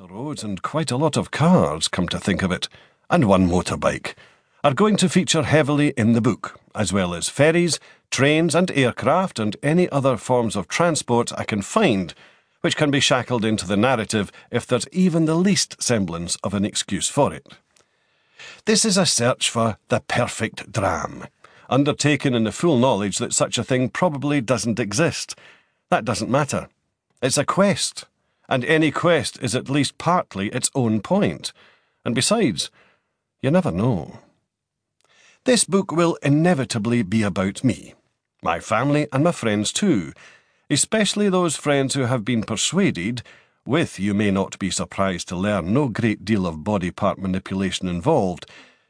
roads and quite a lot of cars, come to think of it, and one motorbike, are going to feature heavily in the book, as well as ferries, trains, and aircraft, and any other forms of transport I can find which can be shackled into the narrative if there's even the least semblance of an excuse for it. This is a search for the perfect dram, undertaken in the full knowledge that such a thing probably doesn't exist. That doesn't matter. It's a quest and any quest is at least partly its own point. And besides, you never know. This book will inevitably be about me, my family, and my friends too, especially those friends who have been persuaded, with, you may not be surprised to learn, no great deal of body part manipulation involved,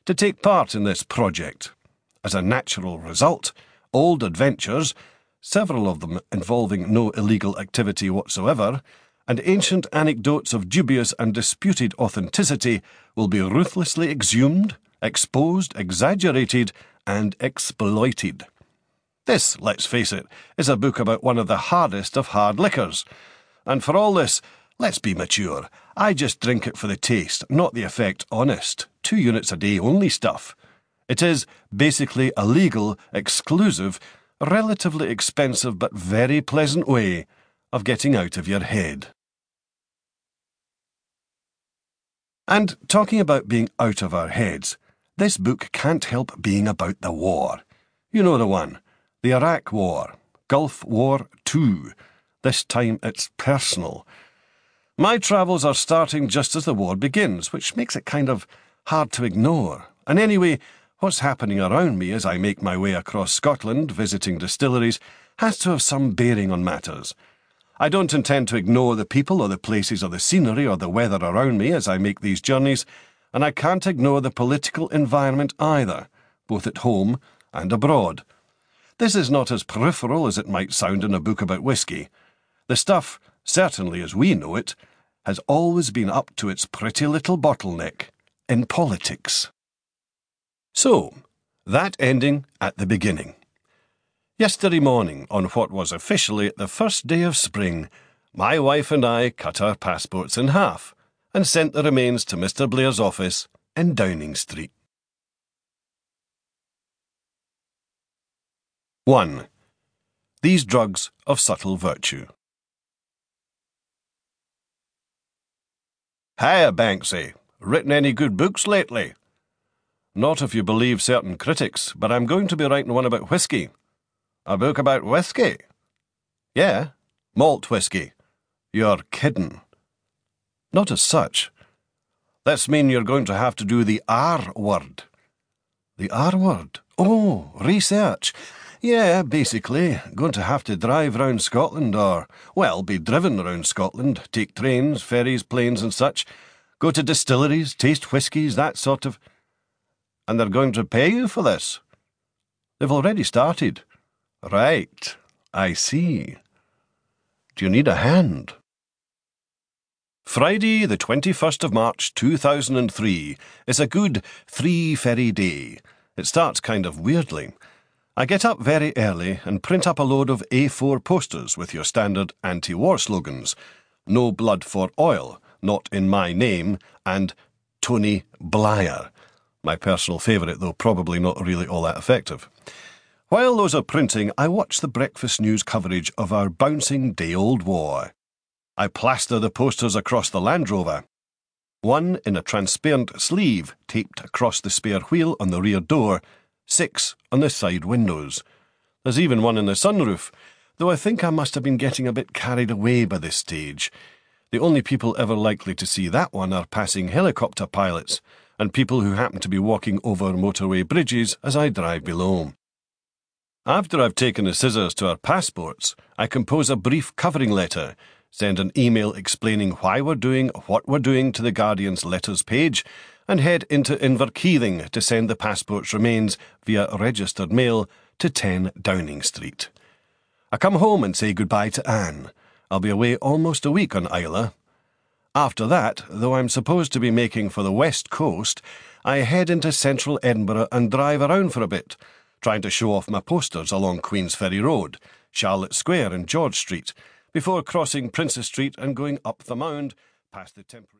to take part in this project. As a natural result, old adventures, several of them involving no illegal activity whatsoever, and ancient anecdotes of dubious and disputed authenticity will be ruthlessly exhumed, exposed, exaggerated, and exploited. This, let's face it, is a book about one of the hardest of hard liquors. And for all this, let's be mature. I just drink it for the taste, not the effect honest. Two units a day only stuff. It is basically a legal, exclusive, relatively expensive but very pleasant way of getting out of your head. And talking about being out of our heads, this book can't help being about the war. You know the one. The Iraq War. Gulf War II. This time it's personal. My travels are starting just as the war begins, which makes it kind of hard to ignore. And anyway, what's happening around me as I make my way across Scotland visiting distilleries has to have some bearing on matters. I don't intend to ignore the people or the places or the scenery or the weather around me as I make these journeys, and I can't ignore the political environment either, both at home and abroad. This is not as peripheral as it might sound in a book about whisky. The stuff, certainly as we know it, has always been up to its pretty little bottleneck in politics. So, that ending at the beginning. Yesterday morning, on what was officially the first day of spring, my wife and I cut our passports in half and sent the remains to Mr. Blair's office in Downing Street. 1. These drugs of subtle virtue. Hiya, Banksy. Written any good books lately? Not if you believe certain critics, but I'm going to be writing one about whisky. A book about whiskey? Yeah, malt whiskey. You're kidding. Not as such. This mean you're going to have to do the R word. The R word? Oh, research. Yeah, basically, going to have to drive round Scotland, or, well, be driven round Scotland, take trains, ferries, planes, and such, go to distilleries, taste whiskies, that sort of. And they're going to pay you for this. They've already started. Right, I see. Do you need a hand? Friday, the 21st of March 2003, is a good three ferry day. It starts kind of weirdly. I get up very early and print up a load of A4 posters with your standard anti war slogans No blood for oil, not in my name, and Tony Blair. My personal favourite, though probably not really all that effective. While those are printing, I watch the breakfast news coverage of our bouncing day old war. I plaster the posters across the Land Rover. One in a transparent sleeve taped across the spare wheel on the rear door, six on the side windows. There's even one in the sunroof, though I think I must have been getting a bit carried away by this stage. The only people ever likely to see that one are passing helicopter pilots and people who happen to be walking over motorway bridges as I drive below. After I've taken the scissors to our passports, I compose a brief covering letter, send an email explaining why we're doing what we're doing to the Guardian's letters page, and head into Inverkeithing to send the passport's remains via registered mail to 10 Downing Street. I come home and say goodbye to Anne. I'll be away almost a week on Islay. After that, though I'm supposed to be making for the west coast, I head into central Edinburgh and drive around for a bit trying to show off my posters along Queensferry Road, Charlotte Square, and George Street, before crossing Princes Street and going up the Mound past the temporary